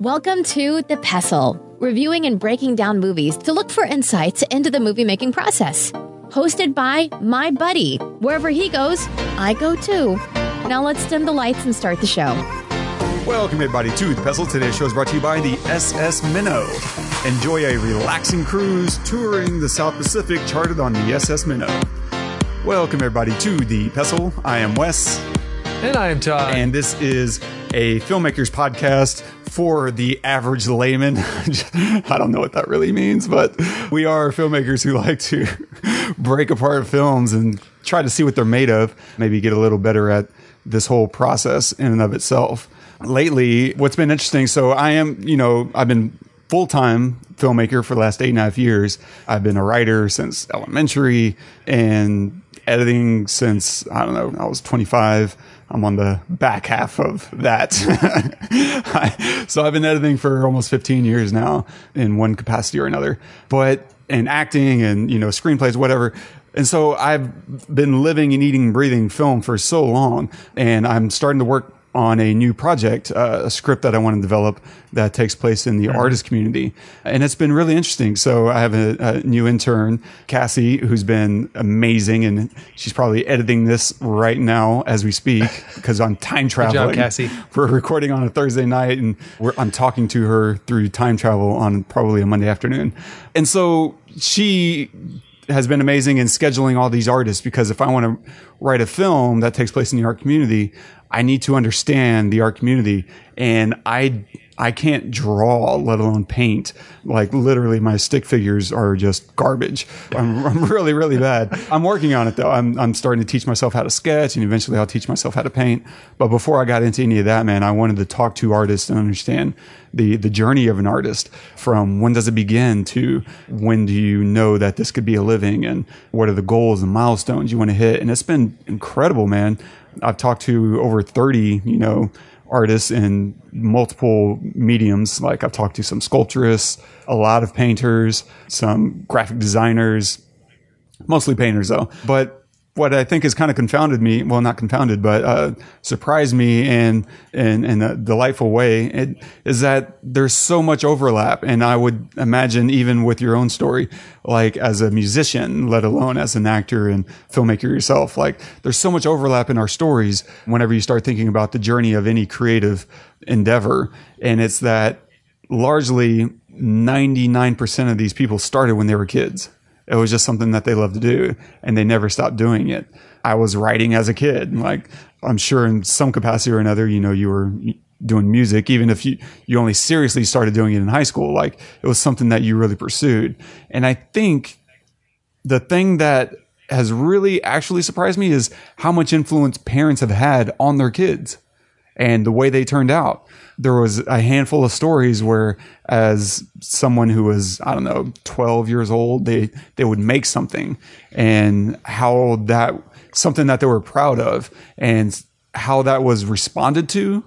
Welcome to The Pestle, reviewing and breaking down movies to look for insights into the movie making process. Hosted by my buddy. Wherever he goes, I go too. Now let's dim the lights and start the show. Welcome, everybody, to The Pestle. Today's show is brought to you by the SS Minnow. Enjoy a relaxing cruise touring the South Pacific charted on the SS Minnow. Welcome, everybody, to The Pestle. I am Wes, And I am Todd. and this is a filmmaker's podcast for the average layman. I don't know what that really means, but we are filmmakers who like to break apart films and try to see what they're made of, maybe get a little better at this whole process in and of itself. Lately, what's been interesting, so I am, you know, I've been full time filmmaker for the last eight and a half years. I've been a writer since elementary and editing since, I don't know, I was 25. I'm on the back half of that. so I've been editing for almost 15 years now in one capacity or another. But in acting and, you know, screenplays, whatever. And so I've been living and eating and breathing film for so long and I'm starting to work on a new project, uh, a script that I want to develop that takes place in the artist community. And it's been really interesting. So I have a, a new intern, Cassie, who's been amazing. And she's probably editing this right now as we speak because I'm time traveling. Cassie. We're recording on a Thursday night and we're, I'm talking to her through time travel on probably a Monday afternoon. And so she has been amazing in scheduling all these artists because if I want to write a film that takes place in the art community, I need to understand the art community and I I can't draw, let alone paint. Like literally my stick figures are just garbage. I'm, I'm really, really bad. I'm working on it though. I'm, I'm starting to teach myself how to sketch and eventually I'll teach myself how to paint. But before I got into any of that, man, I wanted to talk to artists and understand the, the journey of an artist from when does it begin to when do you know that this could be a living and what are the goals and milestones you want to hit. And it's been incredible, man. I've talked to over 30, you know, artists in multiple mediums. Like I've talked to some sculpturists, a lot of painters, some graphic designers, mostly painters though. But what I think has kind of confounded me, well, not confounded, but uh, surprised me in, in in a delightful way, it, is that there's so much overlap. And I would imagine even with your own story, like as a musician, let alone as an actor and filmmaker yourself, like there's so much overlap in our stories whenever you start thinking about the journey of any creative endeavor. And it's that largely 99% of these people started when they were kids. It was just something that they loved to do and they never stopped doing it. I was writing as a kid. Like I'm sure in some capacity or another, you know, you were doing music, even if you, you only seriously started doing it in high school. Like it was something that you really pursued. And I think the thing that has really actually surprised me is how much influence parents have had on their kids and the way they turned out. There was a handful of stories where as someone who was, I don't know, 12 years old, they, they would make something and how that, something that they were proud of and how that was responded to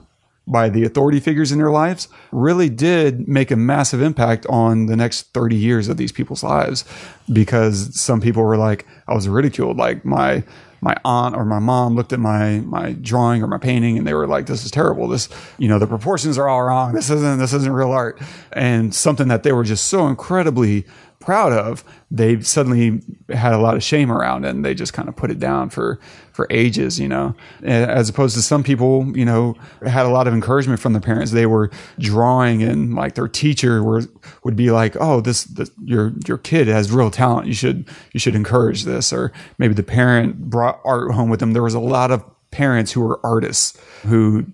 by the authority figures in their lives really did make a massive impact on the next 30 years of these people's lives because some people were like I was ridiculed. Like my my aunt or my mom looked at my my drawing or my painting and they were like this is terrible. This you know the proportions are all wrong. This isn't this isn't real art. And something that they were just so incredibly proud of they suddenly had a lot of shame around and they just kind of put it down for for ages you know? As opposed to some people you know had a lot of encouragement from their parents. They were drawing and like their teacher were would be like oh this, this your your kid has real talent. You should you should encourage this. Or maybe the parent brought art home with them. There was a lot of parents who were artists who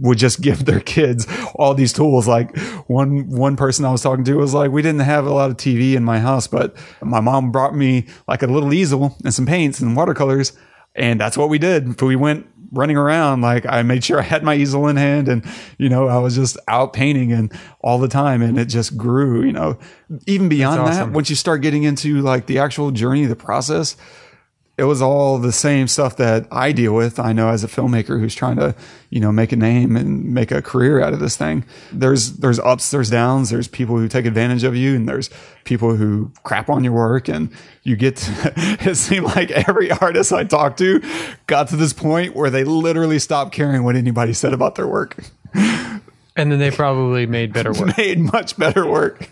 would just give their kids all these tools. Like one one person I was talking to was like, we didn't have a lot of TV in my house, but my mom brought me like a little easel and some paints and watercolors, and that's what we did. We went running around like I made sure I had my easel in hand and you know I was just out painting and all the time and it just grew you know even beyond awesome. that once you start getting into like the actual journey the process it was all the same stuff that I deal with. I know as a filmmaker who's trying to, you know, make a name and make a career out of this thing. There's there's ups, there's downs, there's people who take advantage of you, and there's people who crap on your work. And you get to, it seemed like every artist I talked to got to this point where they literally stopped caring what anybody said about their work. And then they probably made better work. made much better work.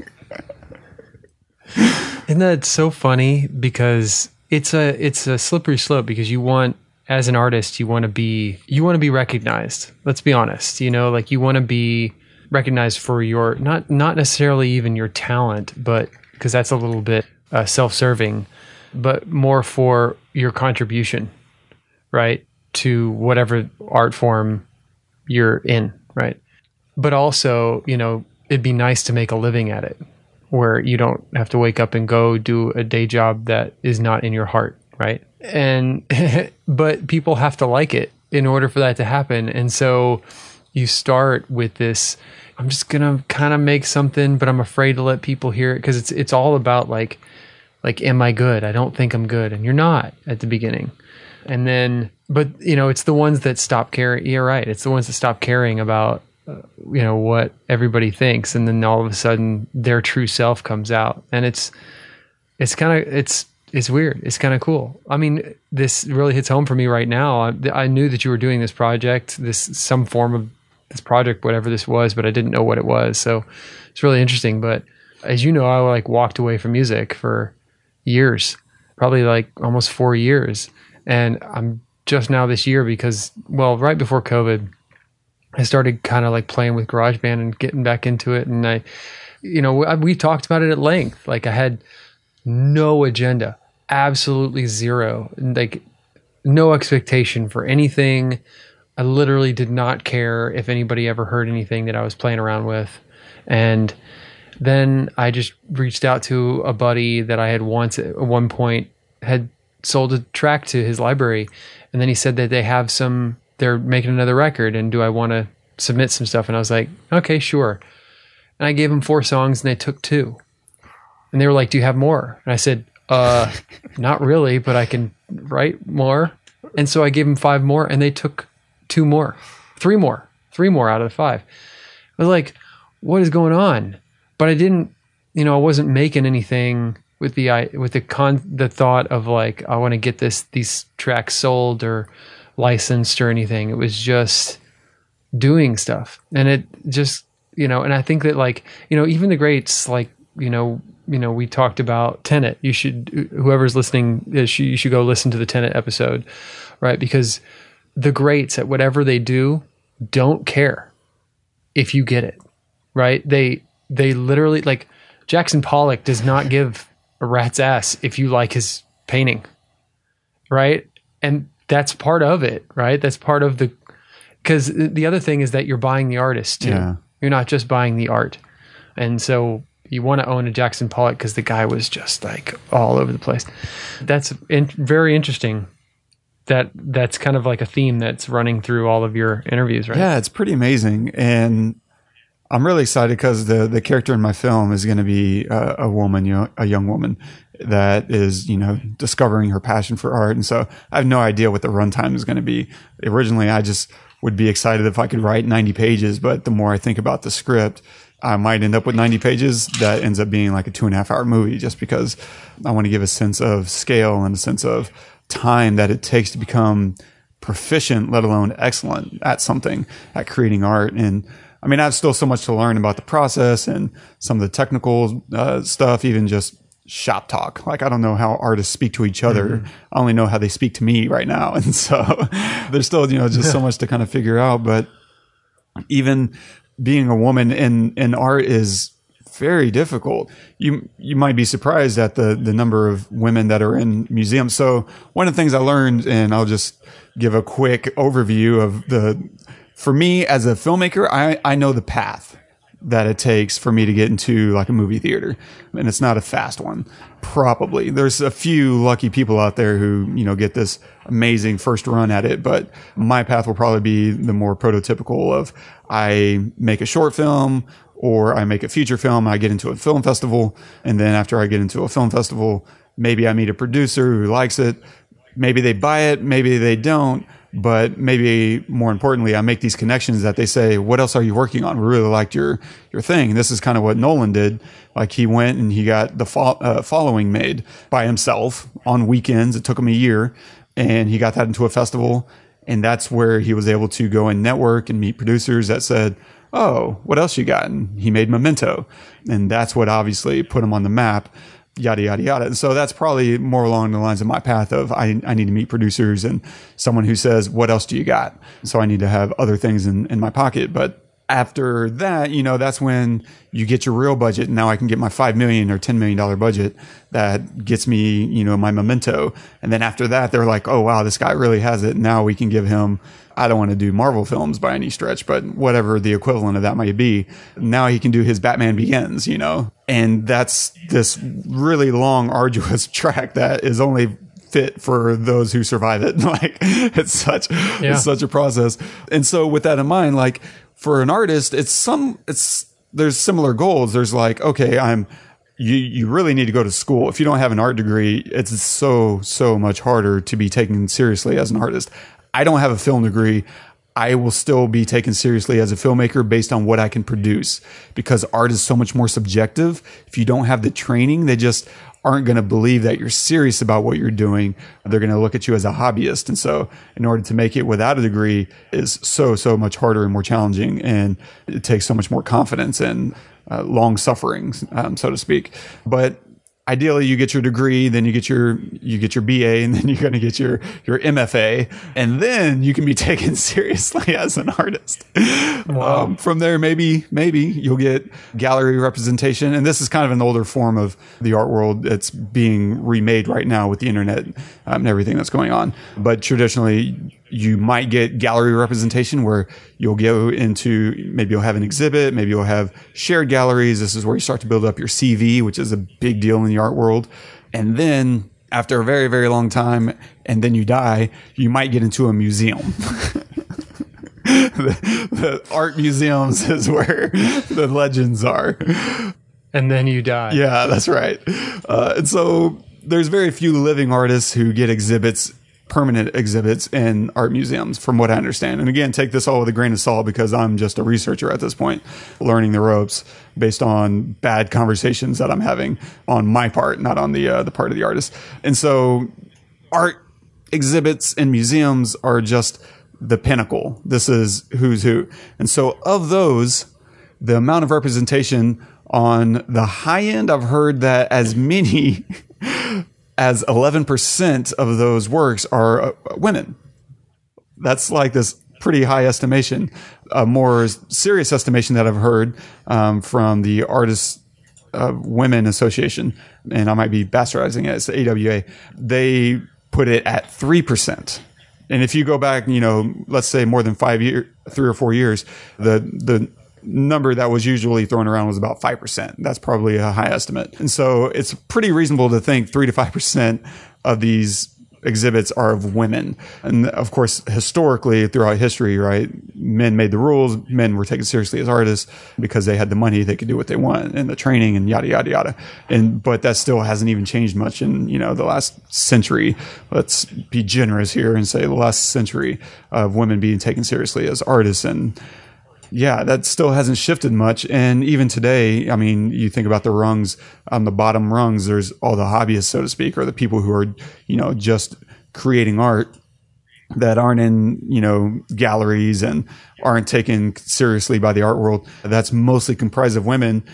Isn't that so funny? Because it's a it's a slippery slope because you want as an artist you want to be you want to be recognized. Let's be honest. You know, like you want to be recognized for your not not necessarily even your talent, but because that's a little bit uh, self-serving, but more for your contribution, right, to whatever art form you're in, right? But also, you know, it'd be nice to make a living at it where you don't have to wake up and go do a day job that is not in your heart, right? And but people have to like it in order for that to happen. And so you start with this I'm just going to kind of make something but I'm afraid to let people hear it because it's it's all about like like am I good? I don't think I'm good and you're not at the beginning. And then but you know, it's the ones that stop caring. You're right. It's the ones that stop caring about you know what everybody thinks and then all of a sudden their true self comes out. And it's it's kind of it's it's weird. It's kind of cool. I mean this really hits home for me right now. I, I, knew that you were doing this project this some form of this project whatever this was but i didn't know what it was. So it's really interesting. But as you know i like walked away from music for years probably like almost four years. And i'm just now this year because well right before covid I started kind of like playing with GarageBand and getting back into it. And I, you know, we talked about it at length. Like I had no agenda, absolutely zero, like no expectation for anything. I literally did not care if anybody ever heard anything that I was playing around with. And then I just reached out to a buddy that I had once at one point had sold a track to his library. And then he said that they have some they're making another record and do I want to submit some stuff? And I was like, okay, sure. And I gave them four songs and they took two. And they were like, do you have more? And I said, uh, not really, but I can write more. And so I gave them five more and they took two more, three more, three more out of the five. I was like, what is going on? But I didn't, you know, I wasn't making anything with the with the con the thought of like I want to get this these tracks sold or licensed or anything. It was just doing stuff. And it just, you know, and I think that like, you know, even the greats, like, you know, you know, we talked about Tenet. You should, whoever's listening, uh, you should go listen to the Tenet episode, right? Because the greats at whatever they do don't care if you get it, right? They, they literally, like, Jackson Pollock does not give a rat's ass if you like his painting, right? And that's part of it, right? That's part of the because the other thing is that you're buying the artist too. Yeah. You're not just buying the art, and so you want to own a Jackson Pollock because the guy was just like all over the place. That's in, very interesting. That that's kind of like a theme that's running through all of your interviews, right? Yeah, it's pretty amazing, and I'm really excited because the the character in my film is going to be a, a woman, you know, a young woman, that is, you know, discovering her passion for art. And so I have no idea what the runtime is going to be. Originally, I just would be excited if I could write 90 pages, but the more I think about the script, I might end up with 90 pages that ends up being like a two and a half hour movie just because I want to give a sense of scale and a sense of time that it takes to become proficient, let alone excellent at something, at creating art. And I mean, I have still so much to learn about the process and some of the technical uh, stuff, even just shop talk. Like I don't know how artists speak to each other. Mm-hmm. I only know how they speak to me right now. And so there's still, you know, just so much to kind of figure out. But even being a woman in, in art is very difficult. You you might be surprised at the the number of women that are in museums. So one of the things I learned, and I'll just give a quick overview of the. For me as a filmmaker, I I know the path that it takes for me to get into like a movie theater. And it's not a fast one. Probably. There's a few lucky people out there who, you know, get this amazing first run at it, but my path will probably be the more prototypical of I make a short film or I make a feature film, I get into a film festival, and then after I get into a film festival, maybe I meet a producer who likes it. Maybe they buy it, maybe they don't but maybe more importantly, I make these connections that they say, "What else are you working on? We really liked your your thing." And this is kind of what Nolan did. Like he went and he got the fo- uh, following made by himself on weekends. It took him a year, and he got that into a festival. And that's where he was able to go and network and meet producers that said, oh, what else you got? And he made Memento. And that's what obviously put him on the map, yada, yada, yada. And so that's probably more along the lines of my path of I, I need to meet producers and someone who says, what else do you got? So I need to have other things in, in my pocket. But after that, you know, that's when you get your real budget. And Now I can get my five million or ten million dollar budget that gets me, you know, my memento. And then after that, they're like, oh wow, this guy really has it. Now we can give him. I don't want to do Marvel films by any stretch, but whatever the equivalent of that might be. Now he can do his Batman Begins, you know, and that's this really long, arduous track that is only fit for those who survive it. like it's such, Yeah. it's such a process. And so with that in mind, like for an artist, it's some, it's, there's similar goals. There's like, okay, I'm, you, you really need to go to school. If you don't have an art degree, it's so, so much harder to be taken seriously as an artist. I don't have a film degree. I will still be taken seriously as a filmmaker based on what I can produce because art is so much more subjective. If you don't have the training, they just aren't going to believe that you're serious about what you're doing. They're going to look at you as a hobbyist. And so in order to make it without a degree is so, so much harder and more challenging. And it takes so much more confidence and uh, long suffering, um, so to speak. But ideally you get your degree, then you get your you get your BA, and then you're going to get your your MFA, and then you can be taken seriously as an artist. Um, from there, maybe maybe you'll get gallery representation, and this is kind of an older form of the art world. that's being remade right now with the internet um, and everything that's going on. But traditionally, you might get gallery representation where you'll go into maybe you'll have an exhibit, maybe you'll have shared galleries. This is where you start to build up your CV, which is a big deal in the art world. And then after a very, very long time, and then you die, you might get into a museum. the, the art museums is where the legends are. And then you die. Yeah, that's right. Uh, and so there's very few living artists who get exhibits, permanent exhibits in art museums, from what I understand. And again, take this all with a grain of salt because I'm just a researcher at this point, learning the ropes based on bad conversations that I'm having on my part, not on the uh, the part of the artist. And so, art exhibits in museums are just the pinnacle. This is who's who. And so, of those, the amount of representation on the high end, I've heard that as many as 11% of those works are uh, women. That's like this pretty high estimation. A more serious estimation that I've heard um, from the Artists uh, Women Association, and I might be bastardizing it, it's the AWA. They put it at 3%. And if you go back, you know, let's say more than five years, three or four years, the, the, number that was usually thrown around was about 5%. That's probably a high estimate. And so it's pretty reasonable to think 3 to 5% of these exhibits are of women. And of course, historically throughout history, right, men made the rules. Men were taken seriously as artists because they had the money. They could do what they want and the training and yada, yada, yada. And, but that still hasn't even changed much in, you know, the last century. Let's be generous here and say the last century of women being taken seriously as artists and, yeah, that still hasn't shifted much. And even today, I mean, you think about the rungs on the bottom rungs, there's all the hobbyists, so to speak, or the people who are, you know, just creating art that aren't in, you know, galleries and aren't taken seriously by the art world. That's mostly comprised of women.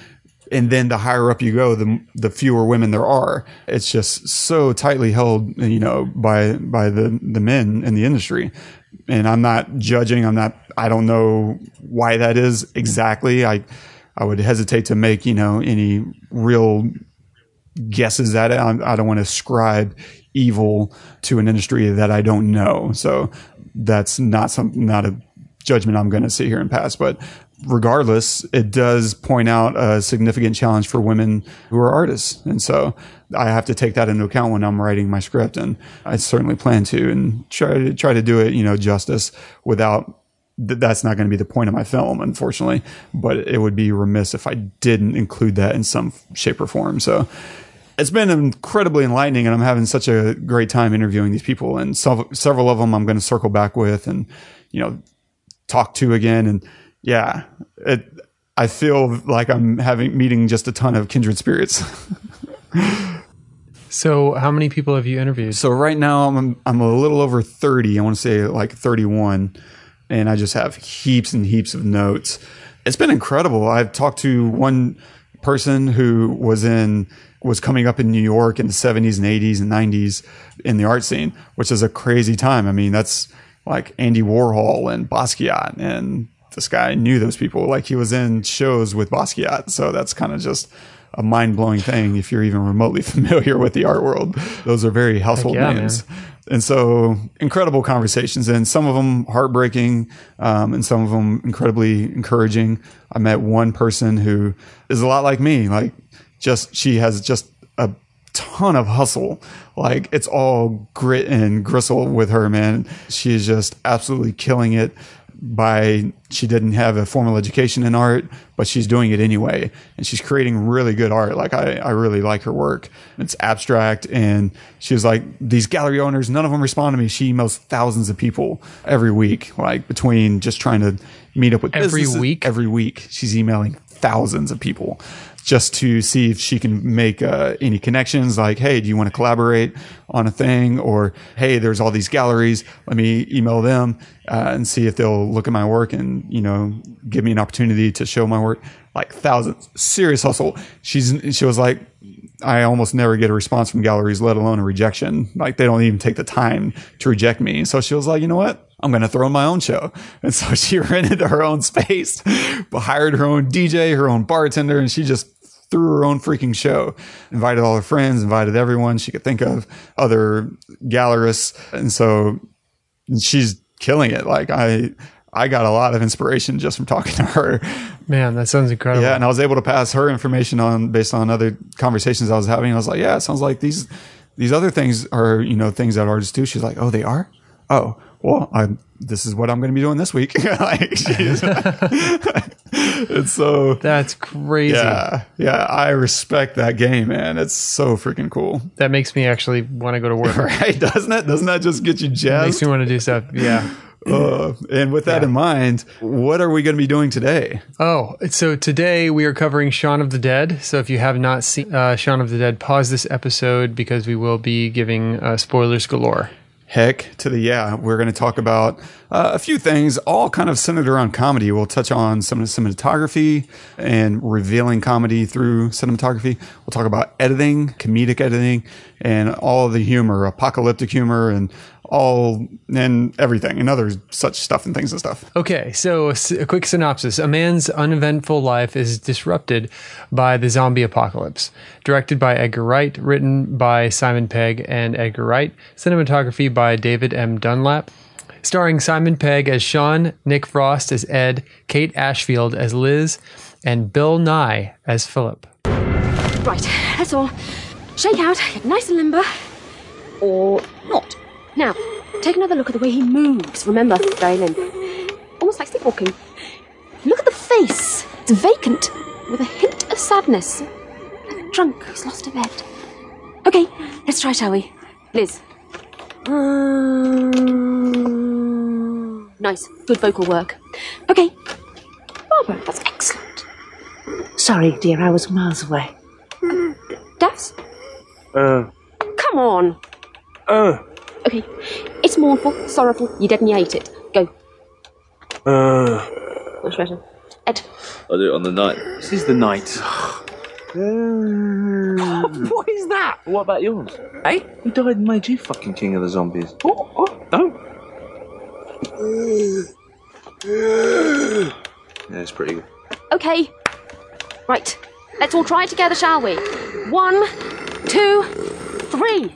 And then the higher up you go, the the fewer women there are. It's just so tightly held, you know, by by the the men in the industry. And I'm not judging. I'm not. I don't know why that is exactly. I I would hesitate to make you know any real guesses at it. I, I don't want to ascribe evil to an industry that I don't know. So that's not some not a judgment I'm going to sit here and pass. But regardless, it does point out a significant challenge for women who are artists. And so I have to take that into account when I'm writing my script. And I certainly plan to and try to try to do it, you know, justice without th- that's not going to be the point of my film, unfortunately, but it would be remiss if I didn't include that in some shape or form. So it's been incredibly enlightening and I'm having such a great time interviewing these people and sev- several of them I'm going to circle back with and, you know, talk to again. And yeah, it, I feel like I'm having meeting just a ton of kindred spirits. So, how many people have you interviewed? so right now I'm, I'm a little over 30. I want to say like 31 and I just have heaps and heaps of notes. It's been incredible. I've talked to one person who was in was coming up in New York in the 70s and 80s and 90s in the art scene, which is a crazy time. I mean, that's like Andy Warhol and Basquiat and this guy knew those people. Like he was in shows with Basquiat. So that's kind of just a mind blowing thing if you're even remotely familiar with the art world. Those are very household yeah, names. And so incredible conversations and some of them heartbreaking um, and some of them incredibly encouraging. I met one person who is a lot like me. Like just, she has just a ton of hustle. Like it's all grit and gristle with her, man. She is just absolutely killing it by she didn't have a formal education in art, but she's doing it anyway. And she's creating really good art. Like I, I really like her work. It's abstract. And she was like, these gallery owners, none of them respond to me. She emails thousands of people every week, like between just trying to meet up with Every week? Every week. She's emailing thousands of people just to see if she can make uh, any connections like hey do you want to collaborate on a thing or hey there's all these galleries let me email them uh, and see if they'll look at my work and you know give me an opportunity to show my work like thousands serious hustle she's she was like I almost never get a response from galleries, let alone a rejection. Like they don't even take the time to reject me. So she was like, you know what? I'm going to throw my own show. And so she rented her own space, hired her own DJ, her own bartender, and she just threw her own freaking show. Invited all her friends, invited everyone she could think of, other gallerists. And so she's killing it. Like I, I got a lot of inspiration just from talking to her. Man, that sounds incredible. Yeah, and I was able to pass her information on based on other conversations I was having. I was like, yeah, it sounds like these these other things are you know things that artists do. She's like, oh, they are. Oh, well, I this is what I'm going to be doing this week. like, and so That's crazy. yeah, yeah, I respect that game, man. It's so freaking cool, That makes me actually want to go to work. right? Doesn't it? Doesn't that just get you makes jazzed? me want to do stuff. Yeah. Uh, and with that in mind, what are we going to be doing today? Oh, so today we are covering Shaun of the Dead. So if you have not seen uh, Shaun of the Dead, pause this episode because we will be giving uh, spoilers galore. Heck to the yeah. We're going to talk about uh, a few things, all kind of centered around comedy. We'll touch on some cinematography and revealing comedy through cinematography. We'll talk about editing, comedic editing, and all the humor, apocalyptic humor, and all and everything, and other such stuff and things and stuff. Okay, so a, quick synopsis. A man's uneventful life is disrupted by the zombie apocalypse. Directed by Edgar Wright, written by Simon Pegg and Edgar Wright, cinematography by David M. Dunlop. Starring Simon Pegg as Shaun, Nick Frost as Ed, Kate Ashfield as Liz, and Bill Nighy as Philip. Right, that's all. Shake out, get nice and limber. Or not. Now, take another look at the way he moves. Remember, very limp. Almost like sleepwalking. Look at the face. It's vacant, with a hint of sadness. Like a drunk who's lost a bet. Okay, let's try, shall we? Liz. Um, nice, good vocal work. Okay. Barbara, that's excellent. Sorry, dear, I was miles away. Daphs? Uh, Come on. uh, Okay, it's mournful, sorrowful. You definitely ate it. Go. uh. Much better. Ed. I'll do it on the night. This is the night. what is that? What about yours? Hey? Who died and made you fucking king of the zombies? Oh, oh, no. Yeah, it's pretty good. Okay. Right. Let's all try it together, shall we? One, two, three.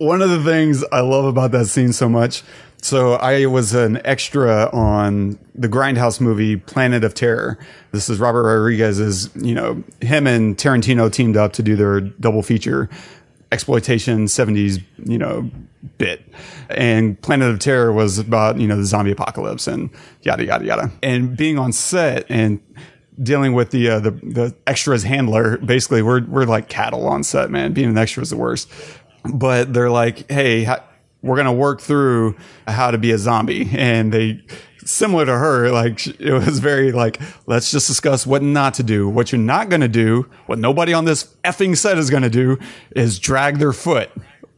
One of the things I love about that scene so much. So I was an extra on the Grindhouse movie Planet of Terror. This is Robert Rodriguez's, you know, him and Tarantino teamed up to do their double feature exploitation 70s, you know, bit. And Planet of Terror was about, you know, the zombie apocalypse and yada yada yada. And being on set and dealing with the uh, the the extras handler, basically we're we're like cattle on set, man. Being an extra is the worst. But they're like, hey, we're gonna work through how to be a zombie, and they similar to her, like it was very like, let's just discuss what not to do. What you're not gonna do, what nobody on this effing set is gonna do, is drag their foot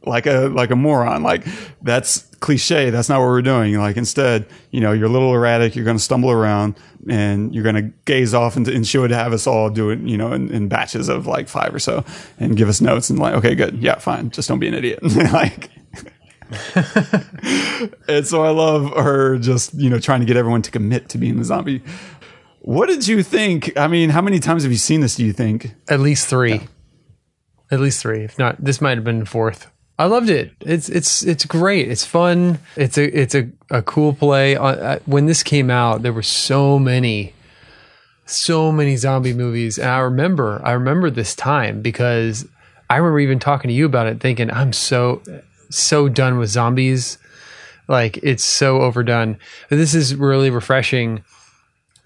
like a like a moron. Like that's cliche. That's not what we're doing. Like instead, you know, you're a little erratic. You're going to stumble around and you're going to gaze off and, and she would have us all do it, you know, in, in batches of like five or so and give us notes and like, okay, good. Yeah, fine. Just don't be an idiot. like, and so I love her just, you know, trying to get everyone to commit to being the zombie. What did you think? I mean, how many times have you seen this, do you think? At least three. At least three. If not, this might have been fourth. I loved it. It's it's it's great. It's fun. It's a it's a, a cool play. When this came out, there were so many, so many zombie movies, and I remember I remember this time because I remember even talking to you about it, thinking I'm so so done with zombies. Like it's so overdone. But this is really refreshing.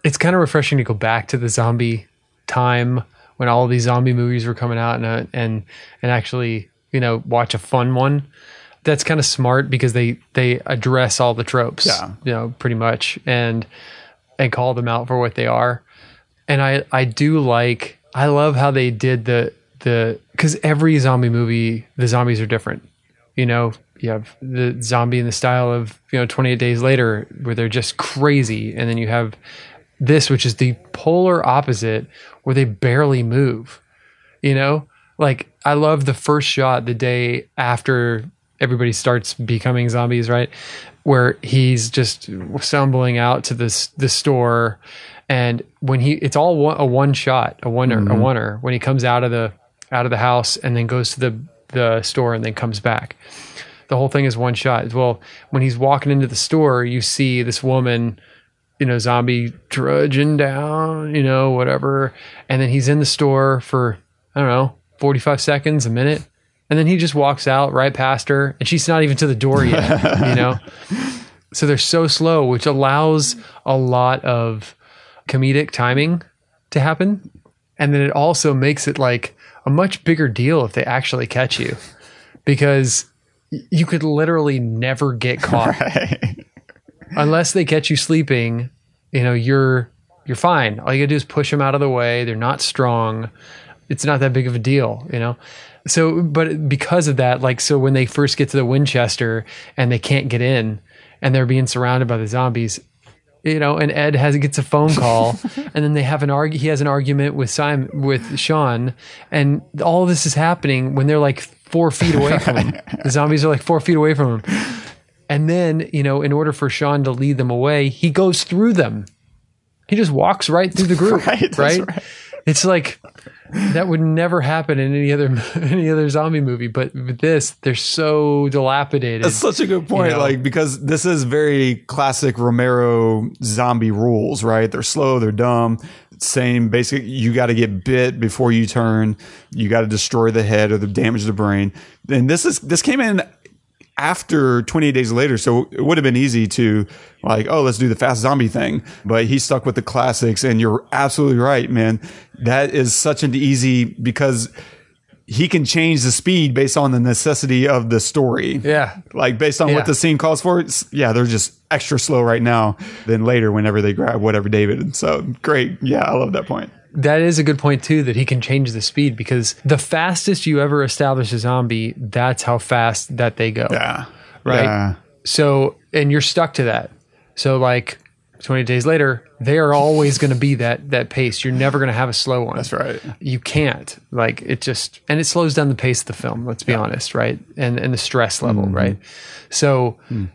It's kind of refreshing to go back to the zombie time when all these zombie movies were coming out and uh, and and actually you know watch a fun one. That's kind of smart because they they address all the tropes. Yeah. you know, pretty much and and call them out for what they are. And I I do like I love how they did the the because every zombie movie the zombies are different. You know, you have the zombie in the style of you know 28 days later where they're just crazy and then you have this which is the polar opposite where they barely move you know like i love the first shot the day after everybody starts becoming zombies right? Where he's just stumbling out to this the store. And when he it's all one, a one shot a one a mm-hmm. oner. When he comes out of the out of the house and then goes to the the store and then comes back. The whole thing is one shot. Well, when he's walking into the store, you see this woman, you know, zombie trudging down, you know, whatever. And then he's in the store for, I don't know, 45 seconds, a minute. And then he just walks out right past her and she's not even to the door yet, you know? So they're so slow, which allows a lot of comedic timing to happen. And then it also makes it like a much bigger deal if they actually catch you because you could literally never get caught unless they catch you sleeping you know you're you're fine all you gotta do is push them out of the way they're not strong it's not that big of a deal you know so but because of that like so when they first get to the winchester and they can't get in and they're being surrounded by the zombies you know and ed has gets a phone call and then they have an argue he has an argument with simon with shaun and all this is happening when they're like four feet away from him the zombies are like four feet away from him and then, you know, in order for Shaun to lead them away, he goes through them. He just walks right through the group. Right, right, right. It's like that would never happen in any other any other zombie movie, but with this, they're so dilapidated. That's such a good point. You know? Like because this is very classic Romero zombie rules, right? They're slow, they're dumb. Same basic. You got to get bit before you turn. You got to destroy the head or the damage the brain. And this is this came in after 28 days later. So it would have been easy to like, oh, let's do the fast zombie thing. But he stuck with the classics. And you're absolutely right, man. That is such an easy because he can change the speed based on the necessity of the story. Yeah. Like based on Yeah. what the scene calls for. Yeah, they're just extra slow right now than later whenever they grab whatever David. And so great. Yeah, I love that point. That is a good point too that he can change the speed because the fastest you ever establish a zombie, that's how fast that they go. Yeah. Right. Yeah. So, and you're stuck to that. So, like 20 days later, they are always going to be that that pace. You're never going to have a slow one. That's right. You can't. Like it just and it slows down the pace of the film. Let's be honest, right? And and the stress level, Mm-hmm. right? So. Hmm.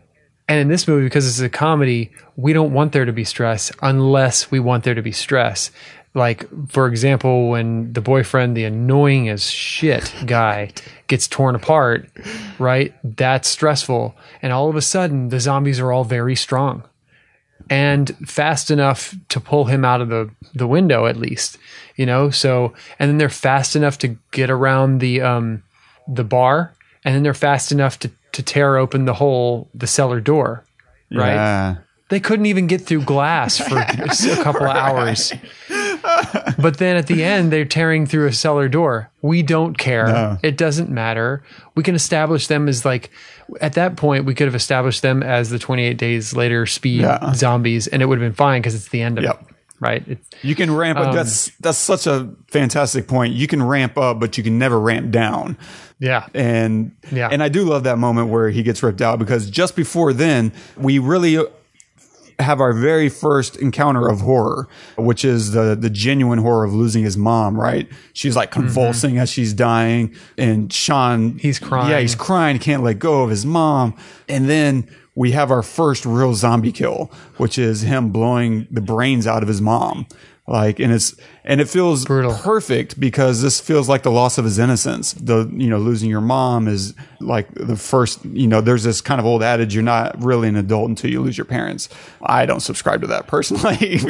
And in this movie, because it's a comedy, we don't want there to be stress unless we want there to be stress. Like, for example, when the boyfriend, the annoying as shit guy, gets torn apart, right? That's stressful. And all of a sudden, the zombies are all very strong and fast enough to pull him out of the, the window, at least, you know? So, and then they're fast enough to get around the, um, the bar, and then they're fast enough to, to tear open the whole, the cellar door, right? Yeah. They couldn't even get through glass for a couple of hours. But then at the end, they're tearing through a cellar door. We don't care. No. It doesn't matter. We can establish them as like, at that point, we could have established them as the 28 days later speed Yeah. zombies, and it would have been fine because it's the end of Yep. it. right? It's, You can ramp up. Um, that's that's such a fantastic point. You can ramp up, but you can never ramp down. yeah, And Yeah. and I do love that moment where he gets ripped out because just before then we really have our very first encounter of horror, which is the the genuine horror of losing his mom. Right? She's like convulsing as she's dying, and Shaun Mm-hmm. He's crying. Yeah, he's crying. Can't let go of his mom, and then. We have our first real zombie kill, which is him blowing the brains out of his mom. Like, and it's, and it feels Brutal. perfect because this feels like the loss of his innocence. The, you know, losing your mom is like the first, you know, there's this kind of old adage, you're not really an adult until you lose your parents. I don't subscribe to that personally.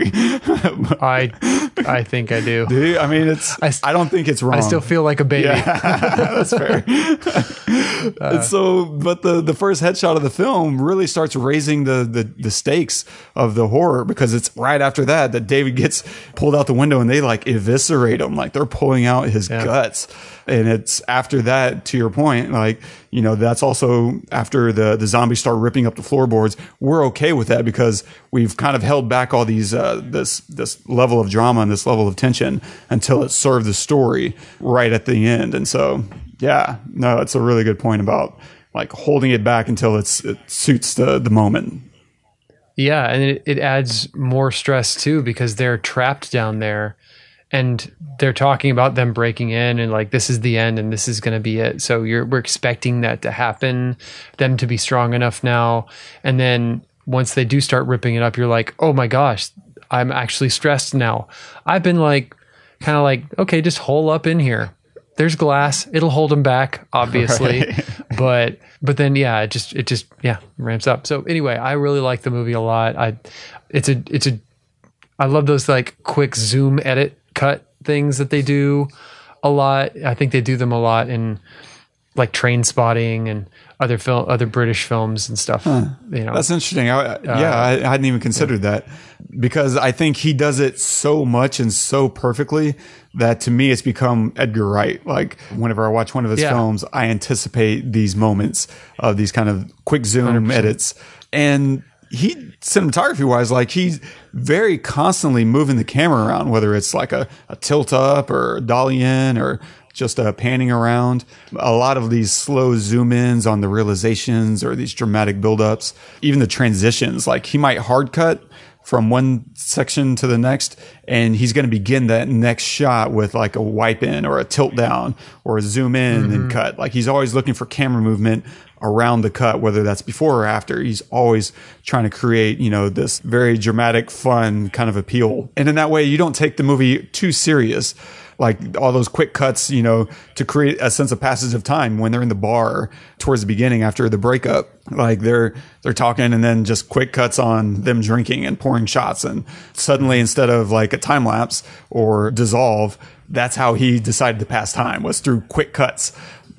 I I think I do. Do you? I mean, it's, I don't think it's wrong. I still feel like a baby. That's fair. Uh, and so, but the the first headshot of the film really starts raising the, the the stakes of the horror because it's right after that that David gets pulled out the window and they like eviscerate him, like they're pulling out his guts. And it's after that, to your point, like you know, that's also after the the zombies start ripping up the floorboards. We're okay with that because we've kind of held back all these uh, this this level of drama and this level of tension until it served the story right at the end. And so, yeah, no, it's a really good point about like holding it back until it's it suits the the moment. Yeah, and it, it adds more stress too because they're trapped down there and they're talking about them breaking in and like this is the end and this is going to be it. So you're we're expecting that to happen, them to be strong enough now. And then once they do start ripping it up, you're like, "Oh my gosh, I'm actually stressed now." I've been like kind of like, "Okay, just hole up in here." There's glass. It'll hold them back, obviously. but but then yeah, it just it just yeah, ramps up. So anyway, I really like the movie a lot. I it's a it's a I love those like quick zoom edit cut things that they do a lot. I think they do them a lot in like Trainspotting and other film other British films and stuff. You know. That's interesting. I, uh, yeah, I, I hadn't even considered that because I think he does it so much and so perfectly that to me it's become Edgar Wright. Like whenever I watch one of his Yeah. films, I anticipate these moments of these kind of quick zoom edits. And he cinematography wise, like he's very constantly moving the camera around, whether it's like a, a tilt up or a dolly in or just uh, panning around. A lot of these slow zoom ins on the realizations or these dramatic buildups, even the transitions. Like he might hard cut from one section to the next, and he's going to begin that next shot with like a wipe in or a tilt down or a zoom in and cut. Like he's always looking for camera movement around the cut, whether that's before or after. He's always trying to create, you know, this very dramatic, fun kind of appeal. And in that way, you don't take the movie too serious. Like all those quick cuts, you know, to create a sense of passage of time when they're in the bar towards the beginning after the breakup. Like they're they're talking and then just quick cuts on them drinking and pouring shots and suddenly instead of like a time lapse or dissolve, that's how he decided to pass time was through quick cuts.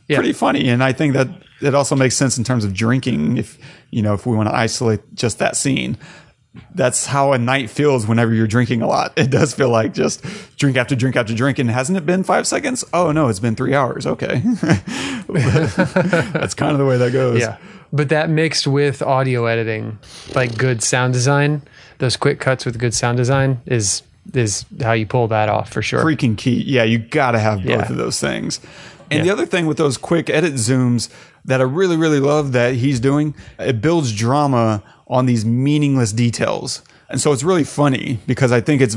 Pretty funny. And I think that it also makes sense in terms of drinking if you know, if we want to isolate just that scene that's how a night feels whenever you're drinking a lot. It does feel like just drink after drink after drink. And hasn't it been five seconds? Oh no, it's been three hours. Okay. that's kind of the way that goes. Yeah. But that mixed with audio editing, like good sound design, those quick cuts with good sound design is is how you pull that off for sure. Freaking key. Yeah, you got to have both Yeah. of those things. And Yeah. the other thing with those quick edit zooms that I really, really love that he's doing, it builds drama on these meaningless details. And so it's really funny because I think it's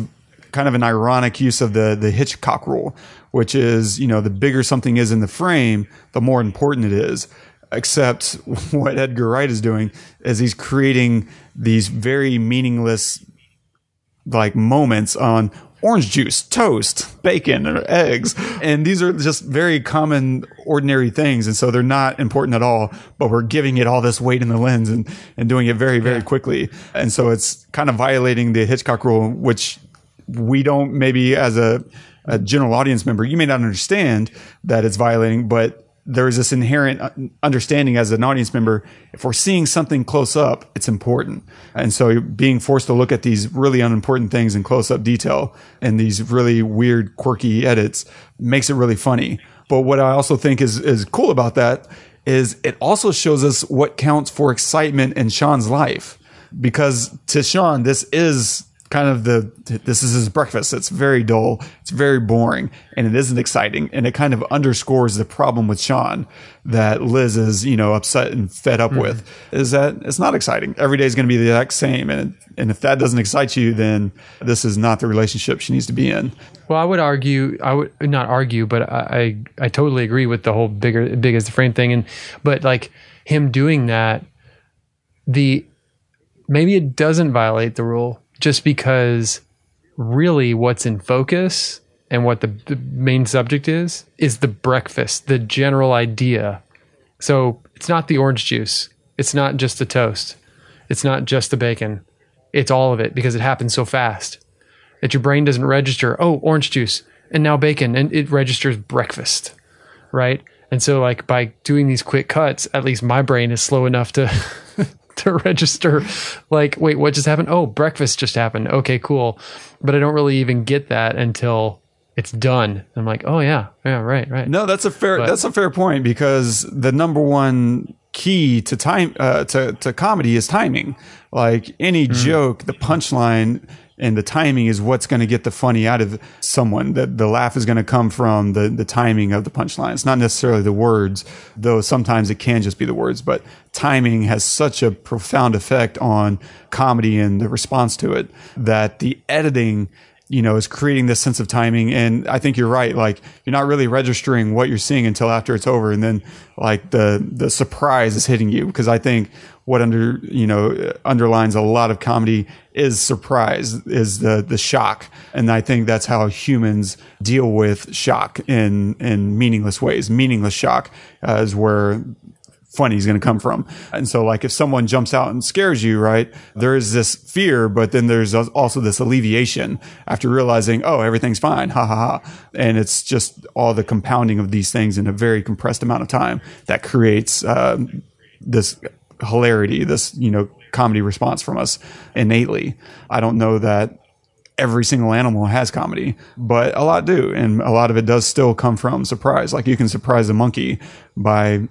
kind of an ironic use of the the Hitchcock rule, which is, you know, the bigger something is in the frame, the more important it is. Except what Edgar Wright is doing is he's creating these very meaningless like moments on orange juice, toast, bacon, or eggs. And these are just very common, ordinary things. And so they're not important at all, but we're giving it all this weight in the lens and, and doing it very, very quickly. And so it's kind of violating the Hitchcock rule, which we don't maybe as a, a general audience member, you may not understand that it's violating, but there's this inherent uh, understanding as an audience member. If we're seeing something close up, it's important. And so being forced to look at these really unimportant things in close up detail and these really weird, quirky edits makes it really funny. But what I also think is, is cool about that is it also shows us what counts for excitement in Shaun's life. Because to Sean, this is kind of the this is his breakfast. It's very dull. It's very boring, and it isn't exciting. And it kind of underscores the problem with Shaun that Liz is you know upset and fed up with mm-hmm. is that it's not exciting. Every day is going to be the exact same, and and if that doesn't excite you, then this is not the relationship she needs to be in. Well, I would argue, I would not argue, but I, I, I totally agree with the whole bigger, big as the frame thing. And, but like him doing that, the, maybe it doesn't violate the rule just because really what's in focus and what the, the main subject is, is the breakfast, the general idea. So it's not the orange juice. It's not just the toast. It's not just the bacon. It's all of it because it happens so fast that your brain doesn't register, oh, orange juice and now bacon and it registers breakfast. Right. And so like by doing these quick cuts, at least my brain is slow enough to to register like, wait, what just happened? Oh, breakfast just happened. Okay, cool. But I don't really even get that until it's done. I'm like, oh yeah, yeah, right, right. No, that's a fair But- that's a fair point because the number one key to time uh, to to comedy is timing. Like any joke, the punchline and the timing is what's going to get the funny out of someone. That the laugh is going to come from the the timing of the punchline. It's not necessarily the words, though sometimes it can just be the words. But timing has such a profound effect on comedy and the response to it that the editing you know, is creating this sense of timing. And I think you're right. Like you're not really registering what you're seeing until after it's over. And then like the, the surprise is hitting you. Cause I think what under, you know, underlines a lot of comedy is surprise, is the, the shock. And I think that's how humans deal with shock in, in meaningless ways. Meaningless shock uh, is where funny is going to come from. And so like if someone jumps out and scares you, right, there is this fear, but then there's also this alleviation after realizing, oh, everything's fine. Ha ha ha. And it's just all the compounding of these things in a very compressed amount of time that creates, uh, this hilarity, this, you know, comedy response from us innately. I don't know that every single animal has comedy, but a lot do. And a lot of it does still come from surprise. Like you can surprise a monkey by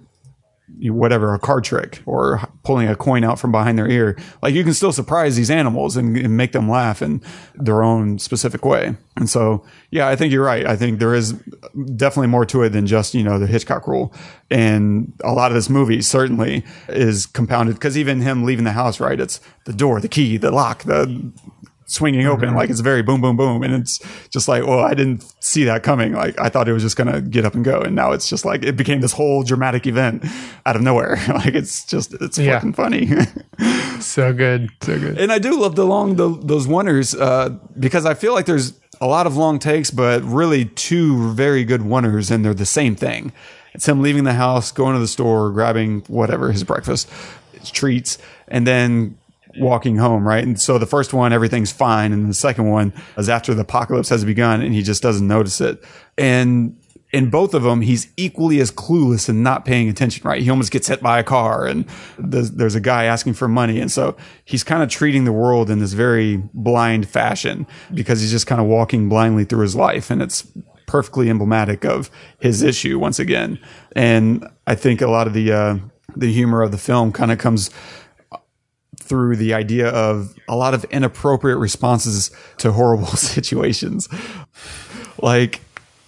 whatever a card trick or pulling a coin out from behind their ear like you can still surprise these animals and, and make them laugh in their own specific way. And so yeah i think you're right. I think there is definitely more to it than just you know the hitchcock rule. And a lot of this movie certainly is compounded because even him leaving the house right it's the door the key the lock the swinging open like it's very boom boom boom and it's just like well i didn't see that coming like i thought it was just gonna get up and go and now it's just like it became this whole dramatic event out of nowhere like it's just it's Yeah. fucking funny So good. So good. and i do love the long the, those oners uh because i feel like there's a lot of long takes but really two very good oners and they're the same thing it's him leaving the house going to the store grabbing whatever his breakfast his treats and then walking home, right? And so the first one, everything's fine. And the second one is after the apocalypse has begun and he just doesn't notice it. And in both of them, he's equally as clueless and not paying attention, right? He almost gets hit by a car and there's, there's a guy asking for money. And so he's kind of treating the world in this very blind fashion because he's just kind of walking blindly through his life. And it's perfectly emblematic of his issue once again. And I think a lot of the, uh, the humor of the film kind of comes through the idea of a lot of inappropriate responses to horrible situations. Like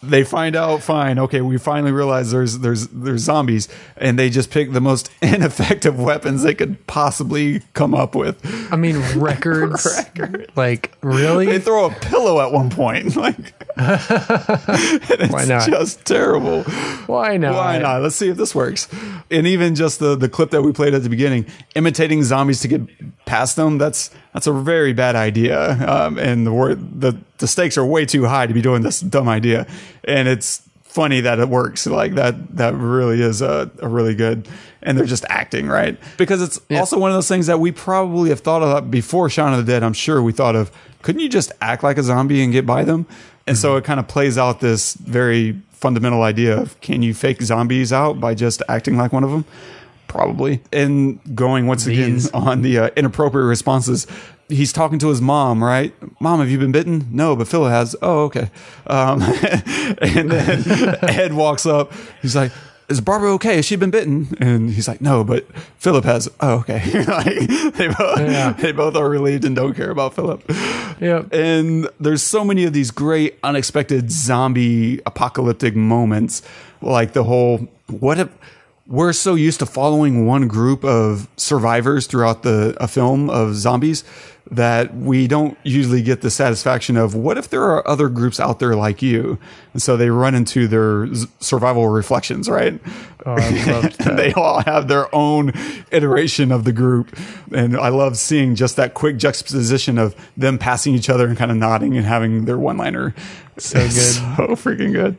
they find out fine, okay, we finally realize there's there's there's zombies and they just pick the most ineffective weapons they could possibly come up with. I mean, records. Like, really? They throw a pillow at one point. Like it's Why not? just terrible. Why not? Why not? Let's see if this works. And even just the the clip that we played at the beginning, imitating zombies to get past them, that's that's a very bad idea. Um, and the word the the stakes are way too high to be doing this dumb idea. And it's funny that it works. Like that that really is a, a really good and they're just acting, right? Because it's also one of those things that we probably have thought of before Shaun of the Dead. I'm sure we thought of, couldn't you just act like a zombie and get by them? And so it kind of plays out this very fundamental idea of can you fake zombies out by just acting like one of them? Probably. And going once These. again on the uh, inappropriate responses, he's talking to his mom, right? Mom, have you been bitten? No, but Phil has. Oh, okay. Um, and then Ed walks up. He's like, is Barbara okay? Has she been bitten? And he's like, no, but Philip has. Oh, okay. like, they, both, Yeah. they both are relieved and don't care about Philip. Yep. And there's so many of these great, unexpected zombie apocalyptic moments. Like the whole, what if we're so used to following one group of survivors throughout the a film of zombies that we don't usually get the satisfaction of what if there are other groups out there like you and so they run into their survival reflections right Oh, I loved that. they all have their own iteration of the group. And I love seeing just that quick juxtaposition of them passing each other and kind of nodding and having their one liner. So good. So freaking good.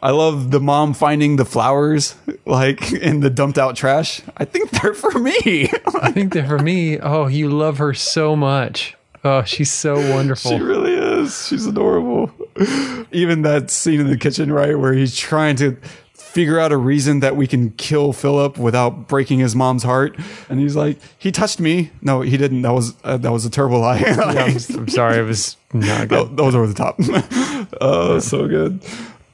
I love the mom finding the flowers like in the dumped out trash. I think they're for me. I think they're for me, oh, you love her so much. Oh, she's so wonderful. She really is. She's adorable. Even that scene in the kitchen, right, where he's trying to figure out a reason that we can kill Philip without breaking his mom's heart, and he's like, "He touched me." No, he didn't. That was uh, that was a terrible lie. Yeah, I'm, I'm sorry, it was not good. Th- those over the top. oh, so good.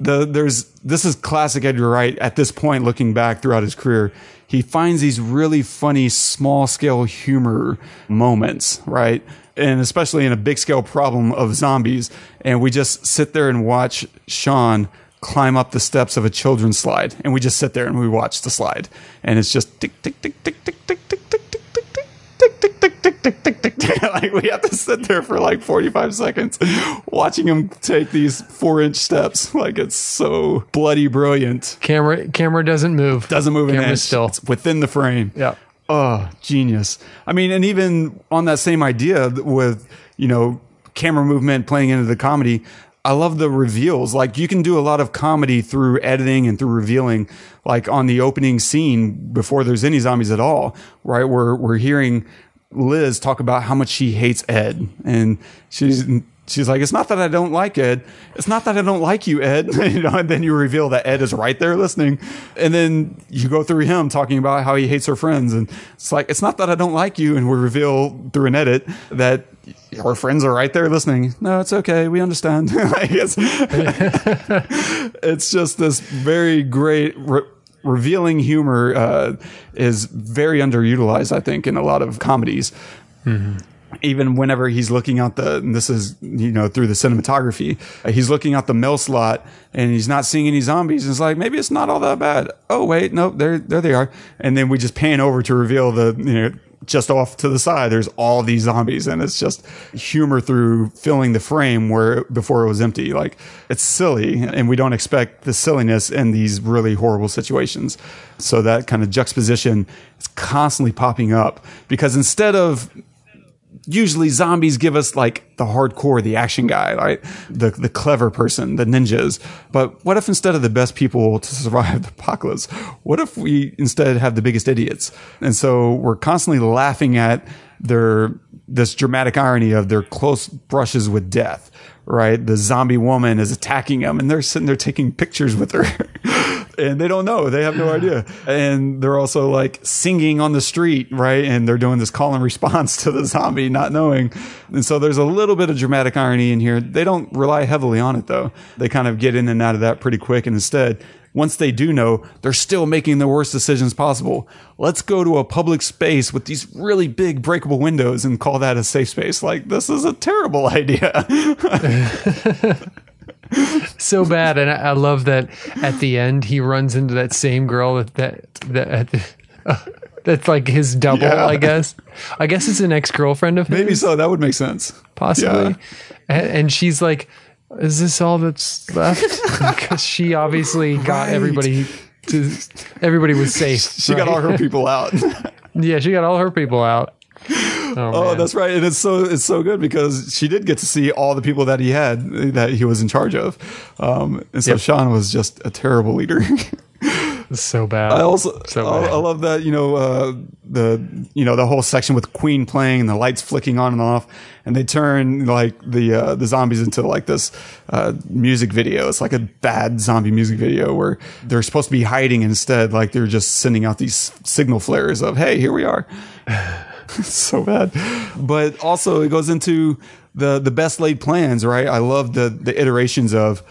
The there's this is classic Edgar Wright. At this point, looking back throughout his career, he finds these really funny small scale humor moments, right? And especially in a big scale problem of zombies. And we just sit there and watch Shaun climb up the steps of a children's slide. And we just sit there and we watch the slide. And it's just tick, tick, tick, tick, tick, tick, tick, tick tick tick tick tick tick. Like we have to sit there for like 45 seconds watching him take these four inch steps. Like it's so bloody brilliant. Camera camera doesn't move. Doesn't move an Camera's inch. still. It's within the frame. Yeah. Oh, genius. I mean, and even on that same idea with, you know, camera movement playing into the comedy, I love the reveals. Like you can do a lot of comedy through editing and through revealing, like on the opening scene before there's any zombies at all, right? We're, we're hearing Liz talk about how much she hates Ed and she's, She's like, it's not that I don't like Ed. It's not that I don't like you, Ed. you know, and then you reveal that Ed is right there listening. And then you go through him talking about how he hates her friends. And it's like, it's not that I don't like you. And we reveal through an edit that her friends are right there listening. No, it's okay. We understand. like it's, it's just this very great re- revealing humor uh, is very underutilized, I think, in a lot of comedies even whenever he's looking out the, and this is, you know, through the cinematography, he's looking out the mail slot and he's not seeing any zombies. And it's like, maybe it's not all that bad. Oh, wait, no, there, there they are. And then we just pan over to reveal the, you know, just off to the side, there's all these zombies and it's just humor through filling the frame where before it was empty. Like it's silly and we don't expect the silliness in these really horrible situations. So that kind of juxtaposition is constantly popping up because instead of usually zombies give us like the hardcore, the action guy, right? The the clever person, the ninjas. But what if instead of the best people to survive the apocalypse, what if we instead have the biggest idiots? And so we're constantly laughing at their this dramatic irony of their close brushes with death. Right, the zombie woman is attacking them, and they're sitting there taking pictures with her. and they don't know. They have no idea. And they're also like singing on the street, right? And they're doing this call and response to the zombie, not knowing. And so there's a little bit of dramatic irony in here. They don't rely heavily on it though. They kind of get in and out of that pretty quick. And instead, once they do know, they're still making the worst decisions possible. Let's go to a public space with these really big breakable windows and call that a safe space. Like, this is a terrible idea. so bad, and I, I love that at the end he runs into that same girl that that, that at the, uh, that's like his double. Yeah. I guess. I guess it's an ex girlfriend of his. Maybe so. That would make sense. possibly. Yeah. And, and she's like, "Is this all that's left?" Because she obviously got Right. everybody. To, everybody was safe. She got all her people out. Yeah, she got all her people out. Oh, Oh, man. that's right. And it's so it's so good because she did get to see all the people that he had that he was in charge of. Um, and so Yep. Shaun was just a terrible leader. So bad. I also So I. I love that you know uh, the you know the whole section with Queen playing and the lights flicking on and off, and they turn like the uh, the zombies into like this uh, music video. It's like a bad zombie music video where they're supposed to be hiding instead, like they're just sending out these signal flares of "Hey, here we are." So bad. But also it goes into the the best laid plans, right? I love the the iterations of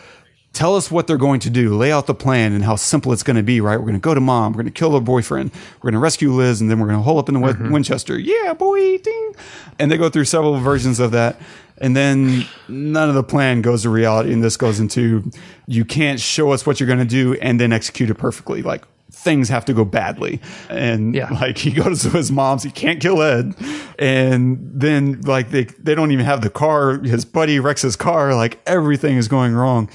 tell us what they're going to do. Lay out the plan and how simple it's going to be, right? We're going to go to mom. We're going to kill her boyfriend. We're going to rescue Liz and then we're going to hole up in the Win- mm-hmm. Winchester. Yeah, boy. Ding. And they go through several versions of that. And then none of the plan goes to reality. And this goes into you can't show us what you're going to do and then execute it perfectly. Like things have to go badly. And Yeah. like he goes to his mom's, he can't kill Ed. And then like they, they don't even have the car. His buddy wrecks his car. Like everything is going wrong.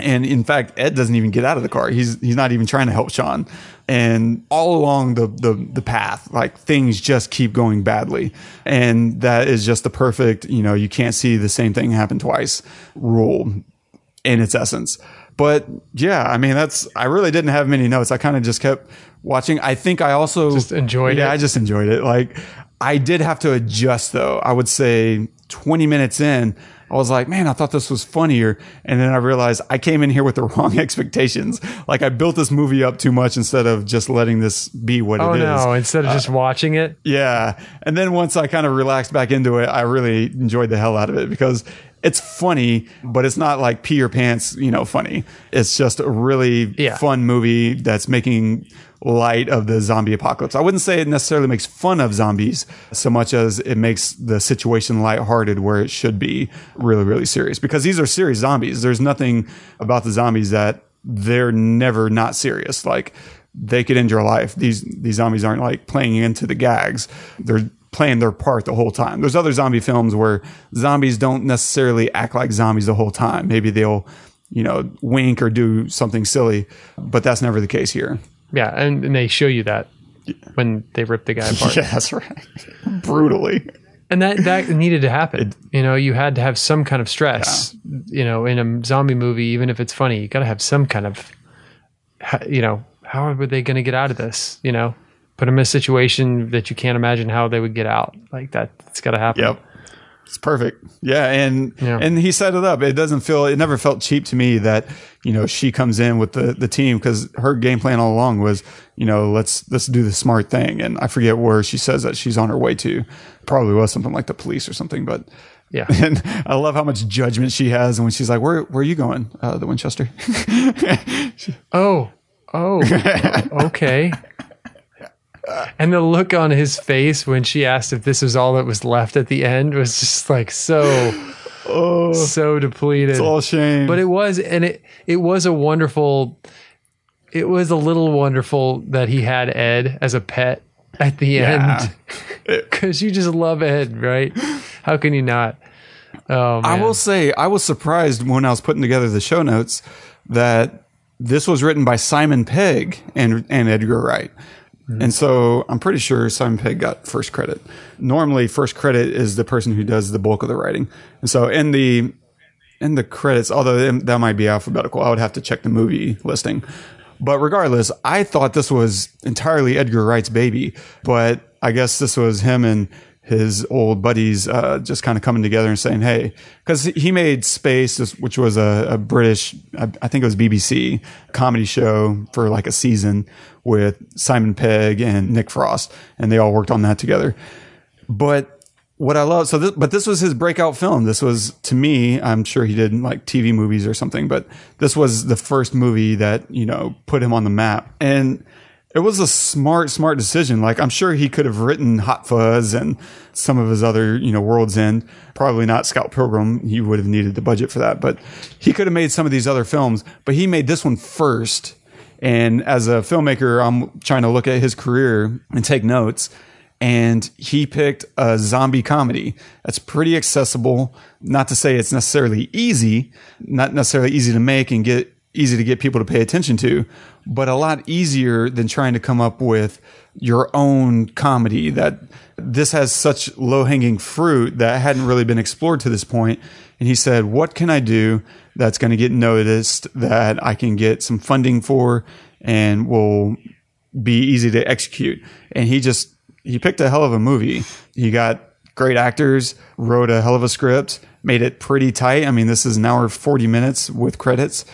And in fact, Ed doesn't even get out of the car. He's he's not even trying to help Shaun. And all along the the the path, like things just keep going badly. And that is just the perfect, you know, you can't see the same thing happen twice rule in its essence. But yeah, I mean, that's, I really didn't have many notes. I kind of just kept watching. I think I also Just enjoyed it. yeah, it? I just enjoyed it. Like I did have to adjust though. I would say 20 minutes in, I was like, man, I thought this was funnier. And then I realized I came in here with the wrong expectations. Like I built this movie up too much instead of just letting this be what Oh it is. no! Instead of just uh, watching it, Yeah. And then once I kind of relaxed back into it, I really enjoyed the hell out of it because it's funny, but it's not like pee your pants, you know, funny. It's just a really Yeah. fun movie that's making light of the zombie apocalypse. I wouldn't say it necessarily makes fun of zombies so much as it makes the situation lighthearted where it should be really, really serious because these are serious zombies. There's nothing about the zombies that they're never not serious. Like they could end your life. These these zombies aren't like playing into the gags. They're playing their part the whole time. There's other zombie films where zombies don't necessarily act like zombies the whole time. Maybe they'll, you know, wink or do something silly, but that's never the case here. yeah, and, and they show you that when they rip the guy apart. Yeah, that's right. Brutally. and that that needed to happen. you know, you had to have some kind of stress. You know, in a zombie movie, even if it's funny, you got to have some kind of, you know, how are they going to get out of this? You know, put them in a situation that you can't imagine how they would get out. Like that, it's got to happen. Yep. It's perfect. Yeah, and Yeah. and he set it up. It doesn't feel it never felt cheap to me that, you know, she comes in with the the team cuz her game plan all along was, you know, let's let's do the smart thing and I forget where she says that she's on her way to. Probably was something like the police or something, but Yeah. and I love how much judgment she has and when she's like, "Where where are you going?" Uh, the Winchester. Oh, oh, okay. And the look on his face when she asked if this was all that was left at the end was just like so, oh, so depleted. Oh, All shame. but it was, and it it was a wonderful. It was a little wonderful that he had Ed as a pet at the Yeah. end because you just love Ed, right? How can you not? Oh man. I will say I was surprised when I was putting together the show notes that this was written by Simon Pegg and and Edgar Wright. Mm-hmm. And so I'm pretty sure Simon Pegg got first credit. Normally first credit is the person who does the bulk of the writing. And so in the in the credits, although that might be alphabetical, I would have to check the movie listing. But regardless, I thought this was entirely Edgar Wright's baby. But I guess this was him and his old buddies uh, just kind of coming together and saying, "Hey," because he made Spaced, which was a, a British, I, I think it was BBC comedy show for like a season with Simon Pegg and Nick Frost, and they all worked on that together. But what I love, so this, but this was his breakout film. This was to me, I'm sure he did like TV movies or something, but this was the first movie that, you know, put him on the map. And it was a smart, smart decision. Like I'm sure he could have written Hot Fuzz and some of his other, you know, World's End. Probably not Scott Pilgrim. He would have needed the budget for that, but he could have made some of these other films, but he made this one first. And as a filmmaker, I'm trying to look at his career and take notes and he picked a zombie comedy that's pretty accessible. Not to say it's necessarily easy, not necessarily easy to make and get easy to get people to pay attention to, but a lot easier than trying to come up with your own comedy that this has such low hanging fruit that hadn't really been explored to this point. And he said, what can I do that's going to get noticed that I can get some funding for and will be easy to execute? And he just, he picked a hell of a movie. He got great actors, wrote a hell of a script, made it pretty tight. I mean, this is an hour 40 minutes with credits.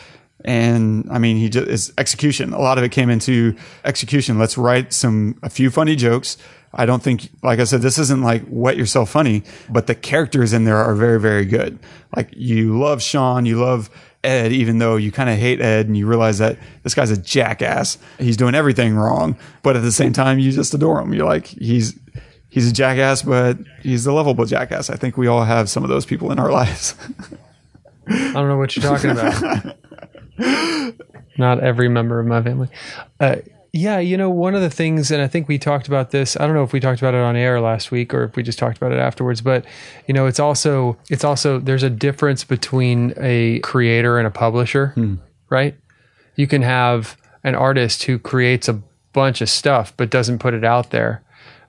And I mean, he just is execution. A lot of it came into execution. Let's write some, a few funny jokes. I don't think, like I said, this isn't like wet yourself funny, but the characters in there are very, very good. Like you love Shaun, you love Ed, even though you kind of hate Ed and you realize that this guy's a jackass. He's doing everything wrong, but at the same time, you just adore him. You're like, he's, he's a jackass, but he's a lovable jackass. I think we all have some of those people in our lives. I don't know what you're talking about. Not every member of my family. Uh, yeah, you know, one of the things, and I think we talked about this. I don't know if we talked about it on air last week or if we just talked about it afterwards. But you know, it's also it's also there's a difference between a creator and a publisher, right? You can have an artist who creates a bunch of stuff but doesn't put it out there,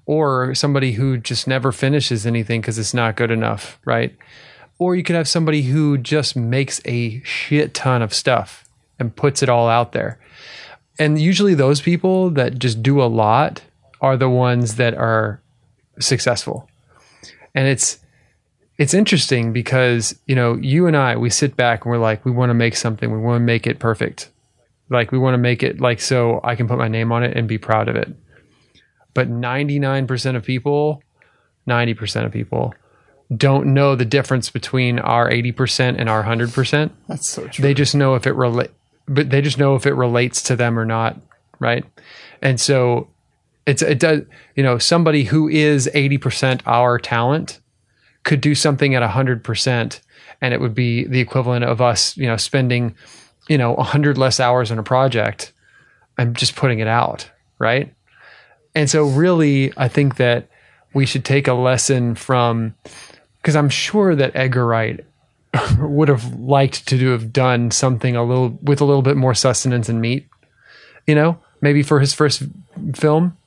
or somebody who just never finishes anything because it's not good enough, right? Or you could have somebody who just makes a shit ton of stuff and puts it all out there. And usually those people that just do a lot are the ones that are successful. And it's it's interesting because, you know, you and I we sit back and we're like we want to make something, we want to make it perfect. Like we want to make it like so I can put my name on it and be proud of it. But 99% of people, 90% of people don't know the difference between our 80% and our 100%. That's so true. They just know if it relate, but they just know if it relates to them or not, right? And so it's it does you know somebody who is 80% our talent could do something at 100% and it would be the equivalent of us you know spending you know 100 less hours on a project and just putting it out right and so really i think that we should take a lesson from because i'm sure that edgar wright would have liked to have done something a little with a little bit more sustenance and meat you know maybe for his first film.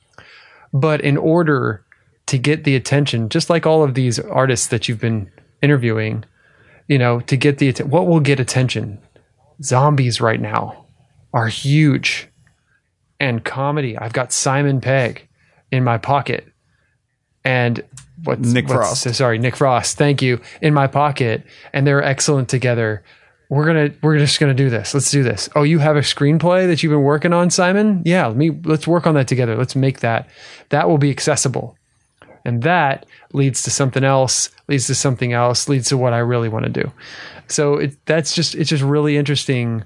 But in order to get the attention just like all of these artists that you've been interviewing you know to get the what will get attention? Zombies right now are huge. And comedy i've got simon pegg in my pocket. And what's Nick what's- Frost. sorry nick frost. Thank you. In my pocket and they're excellent together. We're gonna we're just gonna do this. Let's do this. Oh you have a screenplay that you've been working on simon? Yeah let me let's work on that together. Let's make that. That will be accessible. And that leads to something else leads to something else leads to what i really want to do. So it, that's just it's just really interesting.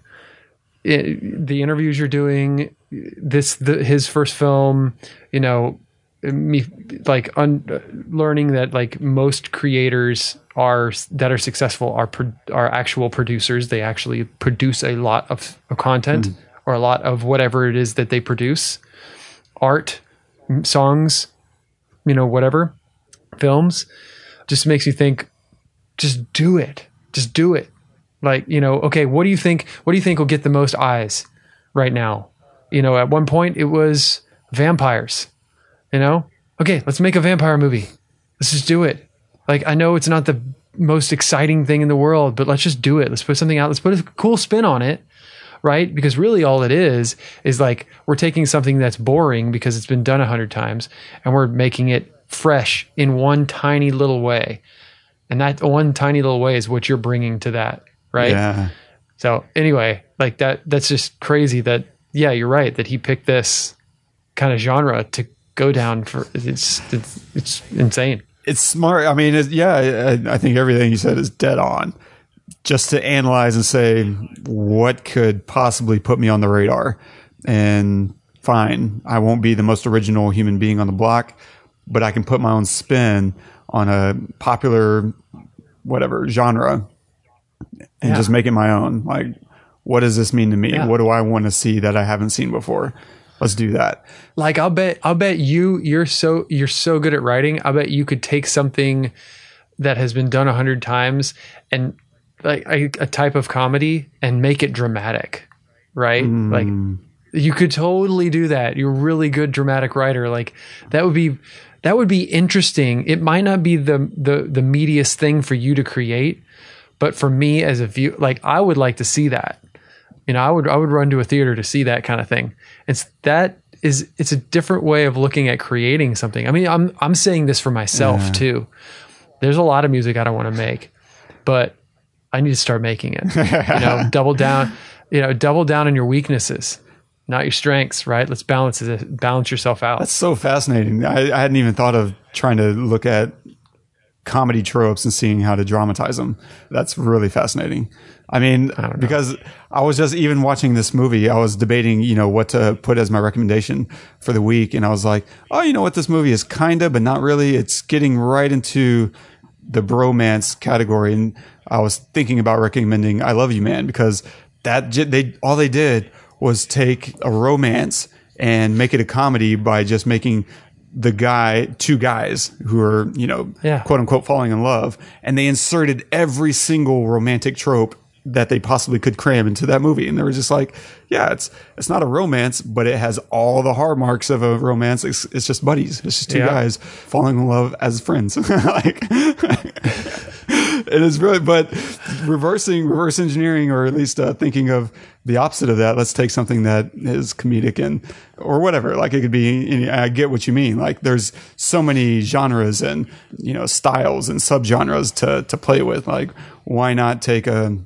It, the interviews you're doing this the, his first film you know me like un, learning that like most creators are that are successful are pro, are actual producers. They actually produce a lot of, of content mm-hmm. or a lot of whatever it is that they produce. Art songs you know whatever films just makes you think just do it. Just do it. Like you know okay what do you think what do you think will get the most eyes right now? You know at one point it was vampires you know? Okay let's make a vampire movie. Let's just do it. Like i know it's not the most exciting thing in the world but let's just do it. Let's put something out. Let's put a cool spin on it right? Because really all it is is like we're taking something that's boring because it's been done a hundred times and we're making it fresh in one tiny little way. And that one tiny little way is what you're bringing to that right? Yeah. so anyway, like that that's just crazy that yeah, you're right that he picked this kind of genre to go down for it's it's, it's insane. It's smart. I mean, yeah, I, I think everything you said is dead on. Just to analyze and say what could possibly put me on the radar, and fine, I won't be the most original human being on the block, but I can put my own spin on a popular whatever genre and Yeah. just make it my own. Like, what does this mean to me? Yeah. What do I want to see that I haven't seen before? Let's do that. Like I'll bet I'll bet you you're so you're so good at writing. I bet you could take something that has been done a hundred times and like a, a type of comedy and make it dramatic, right? Mm. Like you could totally do that. You're a really good dramatic writer. Like that would be that would be interesting. It might not be the the the meatiest thing for you to create, but for me as a view, like I would like to see that. You know, I would I would run to a theater to see that kind of thing. It's that is it's a different way of looking at creating something. I mean, I'm I'm saying this for myself too. There's a lot of music I don't want to make, but I need to start making it. You know, double down, you know, double down on your weaknesses. not your strengths, right? Let's balance it, balance yourself out. That's so fascinating. I, I hadn't even thought of trying to look at comedy tropes and seeing how to dramatize them. That's really fascinating. I mean, because I was just even watching this movie, I was debating, you know, what to put as my recommendation for the week. And I was like, oh, you know what? This movie is kind of, but not really. It's getting right into the bromance category. And I was thinking about recommending I Love You Man because that they, all they did was take a romance and make it a comedy by just making the guy, two guys who are, you know, Yeah. quote unquote falling in love. And they inserted every single romantic trope that they possibly could cram into that movie. And they were just like, yeah, it's, it's not a romance, but it has all the hallmarks of a romance. It's, it's just buddies. It's just two Yeah. guys falling in love as friends. like, it is really, but reversing, reverse engineering, or at least uh, thinking of the opposite of that. Let's take something that is comedic and, or whatever. Like it could be, I get what you mean. Like there's so many genres and, you know, styles and subgenres to, to play with. Like why not take a,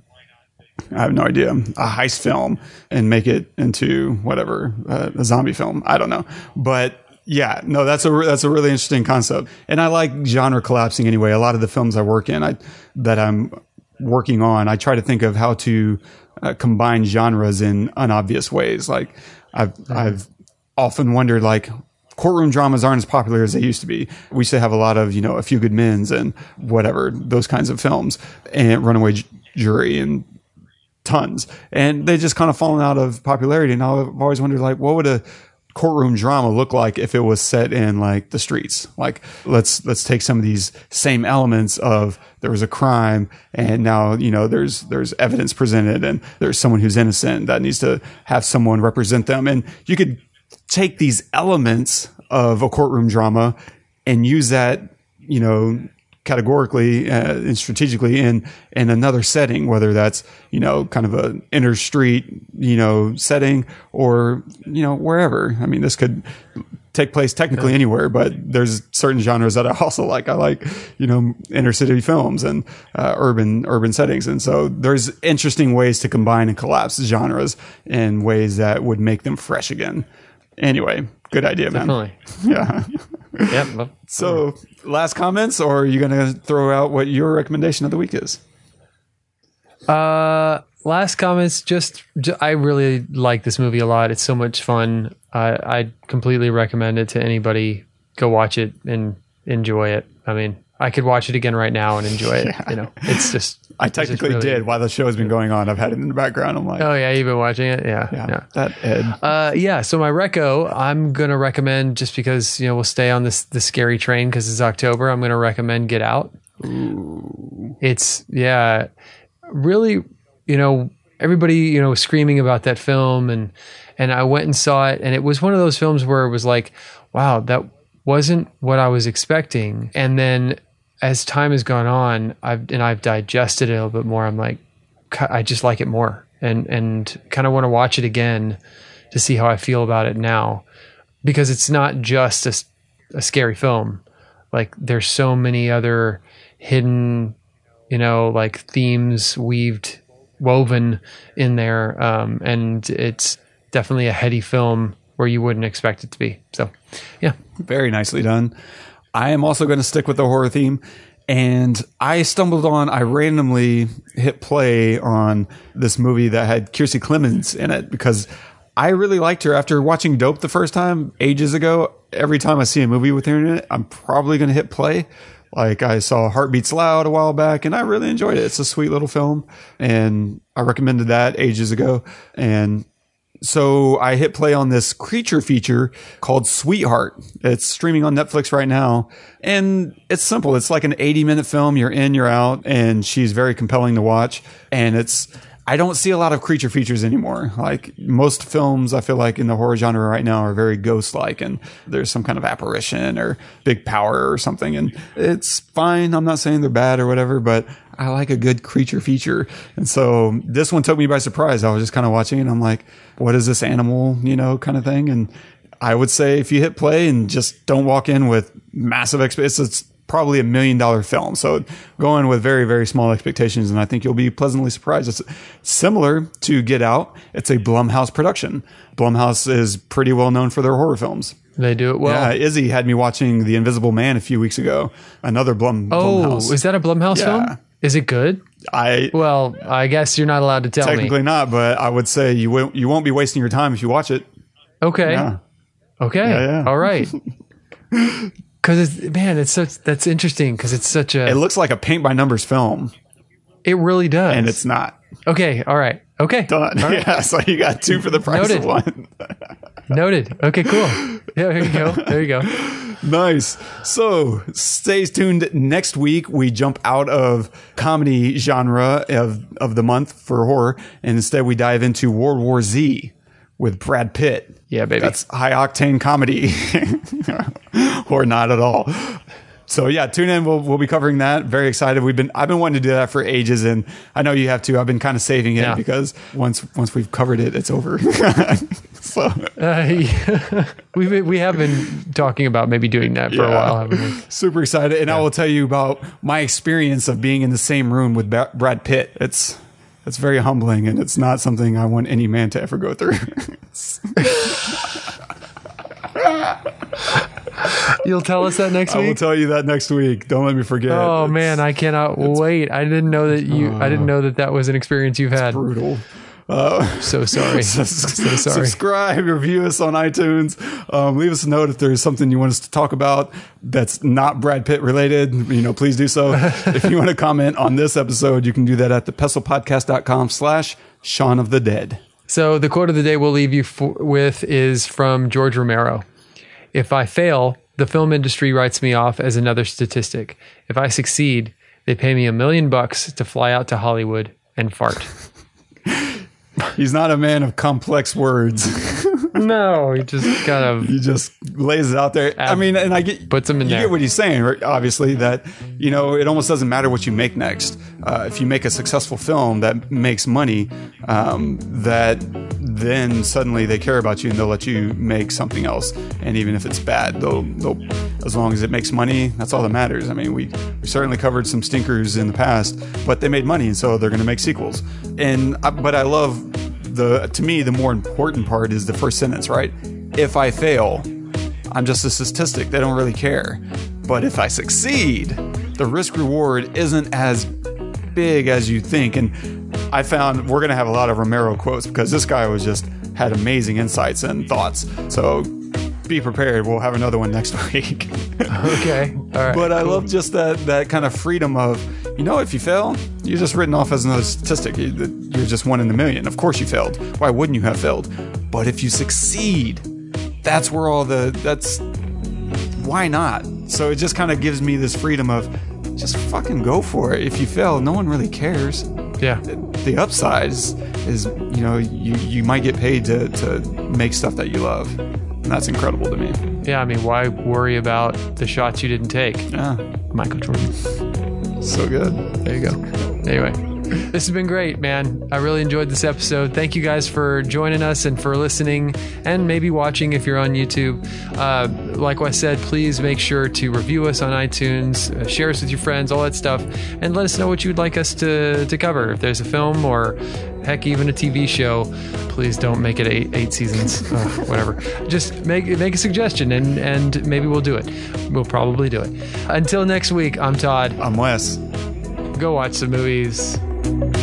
I have no idea, a heist film and make it into whatever, uh, a zombie film. I don't know. But yeah, no, that's a, that's a really interesting concept. And I like genre collapsing anyway. A lot of the films I work in, I, that I'm working on, I try to think of how to uh, combine genres in unobvious ways. Like I've, I've often wondered, like, courtroom dramas aren't as popular as they used to be. We used to have a lot of, you know, A Few Good Men's and whatever, those kinds of films and Runaway J- Jury and tons. And they just kind of fallen out of popularity. And I've always wondered, like, what would a courtroom drama look like if it was set in like the streets? Like, let's, let's take some of these same elements of there was a crime and now, you know, there's, there's evidence presented and there's someone who's innocent that needs to have someone represent them. And you could take these elements of a courtroom drama and use that, you know, categorically uh, and strategically in in another setting, whether that's you know kind of a inner street you know setting or you know wherever. I mean, this could take place technically anywhere, but there's certain genres that I also like. I like you know inner city films and uh, urban urban settings, and so there's interesting ways to combine and collapse genres in ways that would make them fresh again. Anyway, good idea, man. Definitely. Yeah. Yep. well, So, last comments, or are you going to throw out what your recommendation of the week is? Uh, last comments. Just, ju- I really like this movie a lot. It's so much fun. I I completely recommend it to anybody. Go watch it and enjoy it. I mean, I could watch it again right now and enjoy it. You know, it's just. I technically really- did while the show has been going on. I've had it in the background. I'm like, Oh yeah, you've been watching it. Yeah, yeah, yeah. that Ed. Uh, yeah. So my reco, I'm gonna recommend just because you know we'll stay on this the scary train because it's October. I'm gonna recommend Get Out. Ooh. It's yeah, really. You know, everybody you know was screaming about that film, and and I went and saw it, and it was one of those films where it was like, wow, that wasn't what I was expecting, and then as time has gone on, I've and I've digested it a little bit more. I'm like, I just like it more, and and kind of want to watch it again to see how I feel about it now, because it's not just a, a scary film. Like there's so many other hidden, you know, like themes weaved, woven in there, um, and it's definitely a heady film where you wouldn't expect it to be. So, yeah, Very nicely done. I am also going to stick with the horror theme. And I stumbled on, I randomly hit play on this movie that had Kiersey Clemons in it because I really liked her after watching Dope the first time ages ago. Every time I see a movie with her in it, I'm probably going to hit play. Like I saw Hearts Beat Loud a while back and I really enjoyed it. It's a sweet little film and I recommended that ages ago. And so I hit play on this creature feature called Sweetheart. It's streaming on Netflix right now. And it's simple. It's like an 80 minute film. You're in, you're out, and she's very compelling to watch. And it's, I don't see a lot of creature features anymore. Like most films, I feel like in the horror genre right now are very ghost like and there's some kind of apparition or big power or something. And it's fine. I'm not saying they're bad or whatever, but I like a good creature feature. And so this one took me by surprise. I was just kind of watching. And I'm like, what is this animal, you know, kind of thing. And I would say if you hit play and just don't walk in with massive expectations, it's probably a million dollar film. So go in with very, very small expectations, and I think you'll be pleasantly surprised. It's similar to Get Out. It's a Blumhouse production. Blumhouse is pretty well known for their horror films. They do it well. yeah, Izzy had me watching The Invisible Man a few weeks ago. Another Blum. oh, Blumhouse. is that a Blumhouse Yeah. film? Is it good? I Well, I guess you're not allowed to tell technically me. not, but I would say you won't. You won't be wasting your time if you watch it. Okay. Yeah. Okay. Yeah, yeah. All right. Because man, it's such that's interesting because it's such a It looks like a paint by numbers film, it really does. and it's not. okay. All right. Okay. Done. Yeah, so you got two for the price Noted. of one. Noted. Okay. Cool. Yeah. There you go. There you go. Nice. So stay tuned. Next week we jump out of comedy genre of of the month for horror, and instead we dive into World War Z with Brad Pitt. Yeah, baby. That's high octane comedy, or not at all. So yeah, tune in. We'll we'll be covering that. Very excited. We've been I've been wanting to do that for ages, and I know you have too. I've been kind of saving it Yeah. because once once we've covered it, it's over. so Uh, yeah. we we have been talking about maybe doing that for a while, haven't we? super excited, and I will tell you about my experience of being in the same room with Ba- Brad Pitt. It's it's very humbling, and it's not something I want any man to ever go through. You'll tell us that next week. I will tell you that next week. Don't let me forget. Oh It's man, I cannot wait. I didn't know that you. I didn't know that that was an experience you've had. brutal. So sorry. so sorry. Subscribe, review us on iTunes. Um, leave us a note if there's something you want us to talk about that's not Brad Pitt related. You know, please do so. if you want to comment on this episode, you can do that at thepestlepodcast.com slash Shaun of the Dead. So the quote of the day we'll leave you for, with is from George Romero. If I fail, the film industry writes me off as another statistic. If I succeed, they pay me a million bucks to fly out to Hollywood and fart. He's not a man of complex words. no, he just kind of he just lays it out there. I mean, and I get Puts 'em in you there. get what he's saying, right? Obviously, that you know, it almost doesn't matter what you make next. Uh, if you make a successful film that makes money, um, that then suddenly they care about you and they'll let you make something else. And even if it's bad, they'll, they'll as long as it makes money, that's all that matters. I mean, we we certainly covered some stinkers in the past, but they made money, and so they're going to make sequels. And I, but I love the to me the more important part is the first sentence, right? If I fail, I'm just a statistic. They don't really care. But if I succeed, the risk reward isn't as big as you think. And I found we're going to have a lot of Romero quotes because this guy was just had amazing insights and thoughts. So be prepared. We'll have another one next week. okay. All right. but I love just that that kind of freedom of you know if you fail, you're just written off as another statistic. You're just one in a million. Of course you failed. Why wouldn't you have failed? But if you succeed, that's where all the that's why not? So it just kind of gives me this freedom of just fucking go for it. If you fail, no one really cares. yeah. The upside is, is you know you you might get paid to to make stuff that you love. And that's incredible to me. Yeah. I mean, why worry about the shots you didn't take? Yeah, Michael Jordan. So good. There you go. Anyway, this has been great, man. I really enjoyed this episode. Thank you guys for joining us and for listening and maybe watching if you're on YouTube. Uh, like I said, please make sure to review us on iTunes, uh, share us with your friends, all that stuff, and let us know what you'd like us to, to cover. If there's a film or heck, even a TV show, please don't make it eight, eight seasons, uh, whatever. Just make make a suggestion and, and maybe we'll do it. We'll probably do it. Until next week, I'm Todd I'm Wes. go watch some movies. Thank you.